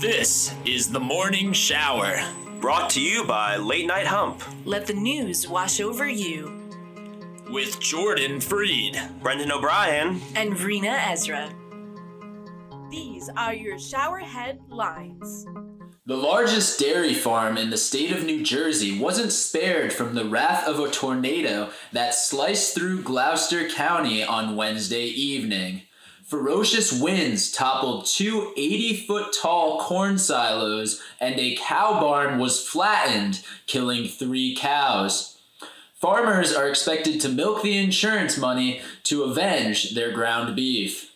This is the morning shower. Brought to you by Late Night Hump. Let the news wash over you. With Jordan Fried, Brendan O'Brien, and Reena Ezra. These are your shower headlines. The largest dairy farm in the state of New Jersey wasn't spared from the wrath of a tornado that sliced through Gloucester County on Wednesday evening. Ferocious winds toppled two 80 foot tall corn silos, and a cow barn was flattened, killing three cows. Farmers are expected to milk the insurance money to avenge their ground beef.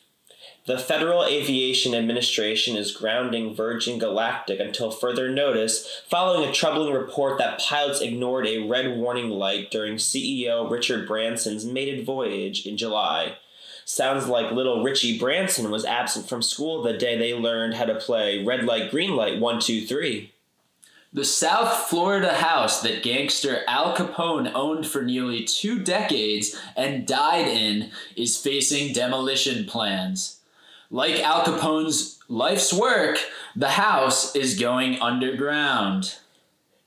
The Federal Aviation Administration is grounding Virgin Galactic until further notice following a troubling report that pilots ignored a red warning light during CEO Richard Branson's maiden voyage in July. Sounds like little Richie Branson was absent from school the day they learned how to play red light, green light, one, two, three. The South Florida house that gangster Al Capone owned for nearly two decades and died in is facing demolition plans. Like Al Capone's life's work, the house is going underground.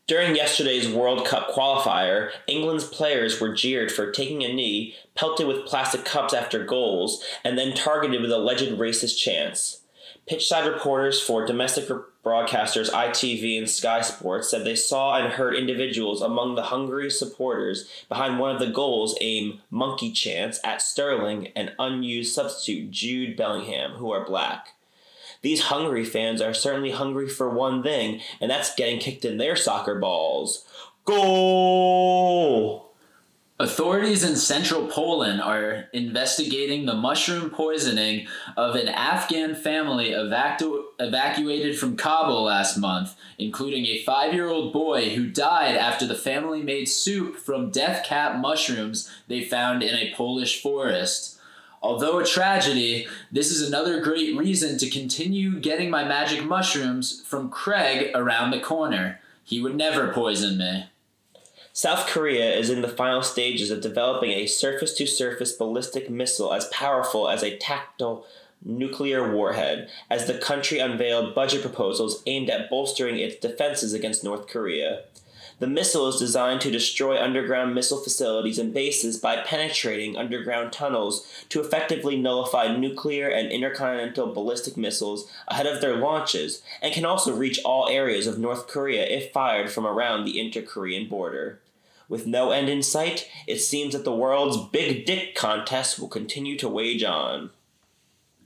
During yesterday's World Cup qualifier, England's players were jeered for taking a knee, pelted with plastic cups after goals, and then targeted with alleged racist chants. Pitchside reporters for domestic broadcasters ITV and Sky Sports said they saw and heard individuals among the Hungary supporters behind one of the goals aim monkey chants at Sterling and unused substitute Jude Bellingham, who are black. These hungry fans are certainly hungry for one thing, and that's getting kicked in their soccer balls. Goal! Authorities in central Poland are investigating the mushroom poisoning of an Afghan family evacu- evacuated from Kabul last month, including a five year old boy who died after the family made soup from death cap mushrooms they found in a Polish forest. Although a tragedy, this is another great reason to continue getting my magic mushrooms from Craig around the corner. He would never poison me. South Korea is in the final stages of developing a surface to surface ballistic missile as powerful as a tactile nuclear warhead, as the country unveiled budget proposals aimed at bolstering its defenses against North Korea. The missile is designed to destroy underground missile facilities and bases by penetrating underground tunnels to effectively nullify nuclear and intercontinental ballistic missiles ahead of their launches, and can also reach all areas of North Korea if fired from around the inter Korean border. With no end in sight, it seems that the world's big dick contest will continue to wage on.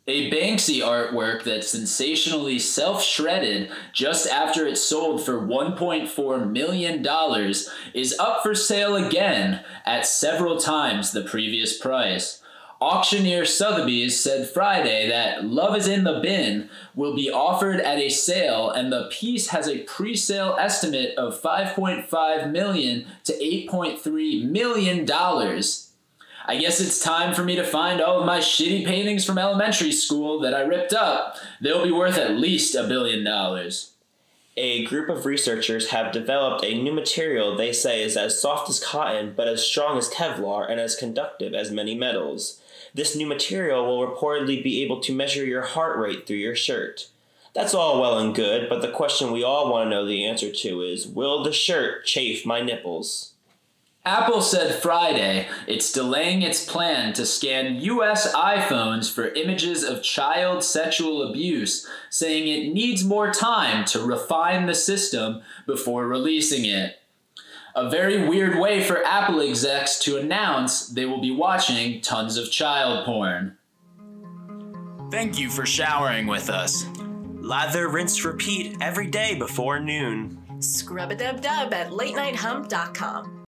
A Banksy artwork that sensationally self shredded just after it sold for $1.4 million is up for sale again at several times the previous price. Auctioneer Sotheby's said Friday that Love is in the Bin will be offered at a sale and the piece has a pre-sale estimate of 5.5 million to 8.3 million dollars. I guess it's time for me to find all of my shitty paintings from elementary school that I ripped up. They'll be worth at least a billion dollars. A group of researchers have developed a new material they say is as soft as cotton, but as strong as Kevlar and as conductive as many metals. This new material will reportedly be able to measure your heart rate through your shirt. That's all well and good, but the question we all want to know the answer to is Will the shirt chafe my nipples? Apple said Friday it's delaying its plan to scan US iPhones for images of child sexual abuse, saying it needs more time to refine the system before releasing it. A very weird way for Apple execs to announce they will be watching tons of child porn. Thank you for showering with us. Lather, rinse, repeat every day before noon. Scrub a dub dub at latenighthump.com.